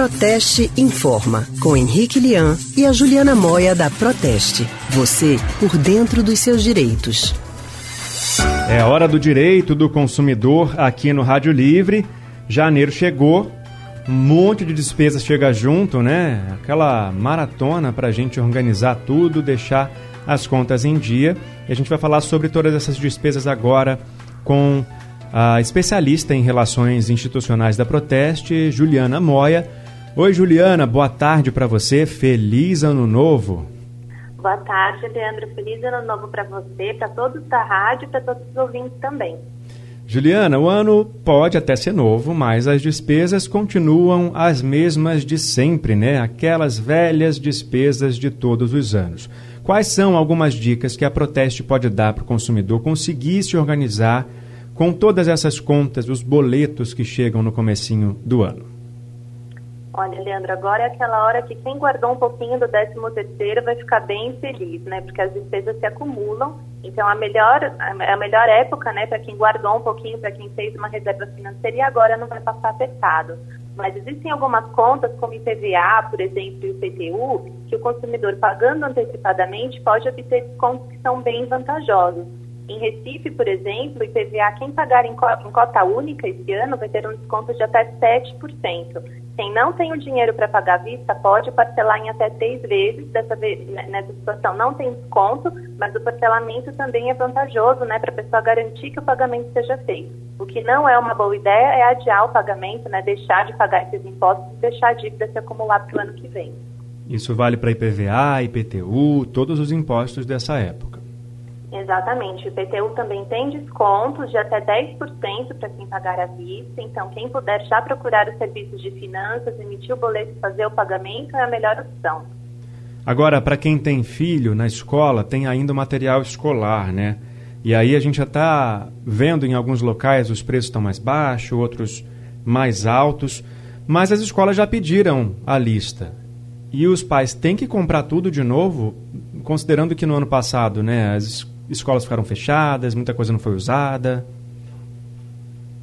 Proteste Informa, com Henrique Lian e a Juliana Moia da Proteste. Você por dentro dos seus direitos. É hora do direito do consumidor aqui no Rádio Livre. Janeiro chegou, um monte de despesas chega junto, né? Aquela maratona para a gente organizar tudo, deixar as contas em dia. E a gente vai falar sobre todas essas despesas agora com a especialista em relações institucionais da Proteste, Juliana Moia. Oi, Juliana, boa tarde para você. Feliz Ano Novo. Boa tarde, Leandro. Feliz Ano Novo para você, para todos da rádio e para todos os ouvintes também. Juliana, o ano pode até ser novo, mas as despesas continuam as mesmas de sempre, né? Aquelas velhas despesas de todos os anos. Quais são algumas dicas que a Proteste pode dar para o consumidor conseguir se organizar com todas essas contas, os boletos que chegam no comecinho do ano? Olha, Leandro, agora é aquela hora que quem guardou um pouquinho do 13 terceiro vai ficar bem feliz, né? Porque as despesas se acumulam. Então, a melhor, a melhor época, né, para quem guardou um pouquinho, para quem fez uma reserva financeira e agora não vai passar apertado. Mas existem algumas contas, como IPVA, por exemplo, e o IPTU, que o consumidor pagando antecipadamente pode obter descontos que são bem vantajosos. Em Recife, por exemplo, IPVA, quem pagar em cota única esse ano vai ter um desconto de até 7%. Quem não tem o dinheiro para pagar à vista pode parcelar em até três vezes. Dessa vez, né, nessa situação não tem desconto, mas o parcelamento também é vantajoso, né, para a pessoa garantir que o pagamento seja feito. O que não é uma boa ideia é adiar o pagamento, né, deixar de pagar esses impostos e deixar a dívida se acumular para o ano que vem. Isso vale para IPVA, IPTU, todos os impostos dessa época. Exatamente. O IPTU também tem descontos de até 10% para quem pagar à vista. Então, quem puder já procurar os serviços de finanças, emitir o boleto e fazer o pagamento é a melhor opção. Agora, para quem tem filho na escola, tem ainda o material escolar, né? E aí a gente já está vendo em alguns locais os preços estão mais baixos, outros mais altos, mas as escolas já pediram a lista. E os pais têm que comprar tudo de novo, considerando que no ano passado, né, as escolas ficaram fechadas, muita coisa não foi usada?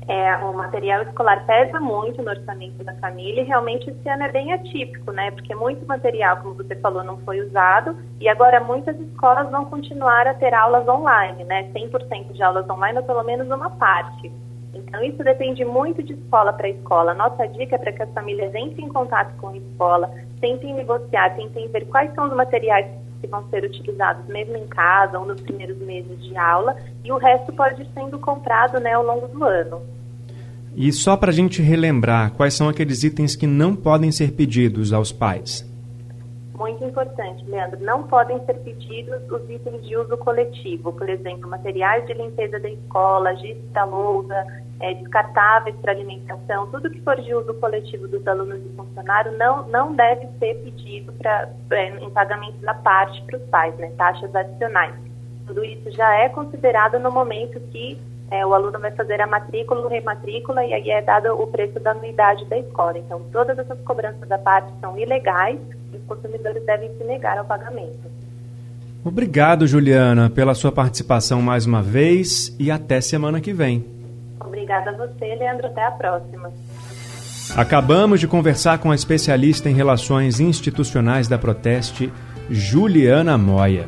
É, o material escolar pesa muito no orçamento da família e realmente esse ano é bem atípico, né? Porque muito material, como você falou, não foi usado e agora muitas escolas vão continuar a ter aulas online, né? 100% de aulas online ou pelo menos uma parte. Então isso depende muito de escola para escola. Nossa dica é para que as famílias entrem em contato com a escola, tentem negociar, tentem ver quais são os materiais que vão ser utilizados mesmo em casa ou nos primeiros meses de aula, e o resto pode ir sendo comprado né, ao longo do ano. E só para a gente relembrar, quais são aqueles itens que não podem ser pedidos aos pais? Muito importante, Leandro. Não podem ser pedidos os itens de uso coletivo, por exemplo, materiais de limpeza da escola, giz da lousa, é, descartáveis para alimentação, tudo que for de uso coletivo dos alunos e funcionários não, não deve ser pedido pra, é, em pagamento da parte para os pais, né, taxas adicionais. Tudo isso já é considerado no momento que é, o aluno vai fazer a matrícula ou rematrícula e aí é dado o preço da anuidade da escola. Então, todas essas cobranças da parte são ilegais os consumidores devem se negar ao pagamento. Obrigado, Juliana, pela sua participação mais uma vez e até semana que vem. Obrigada a você, Leandro. Até a próxima. Acabamos de conversar com a especialista em relações institucionais da Proteste, Juliana Moia.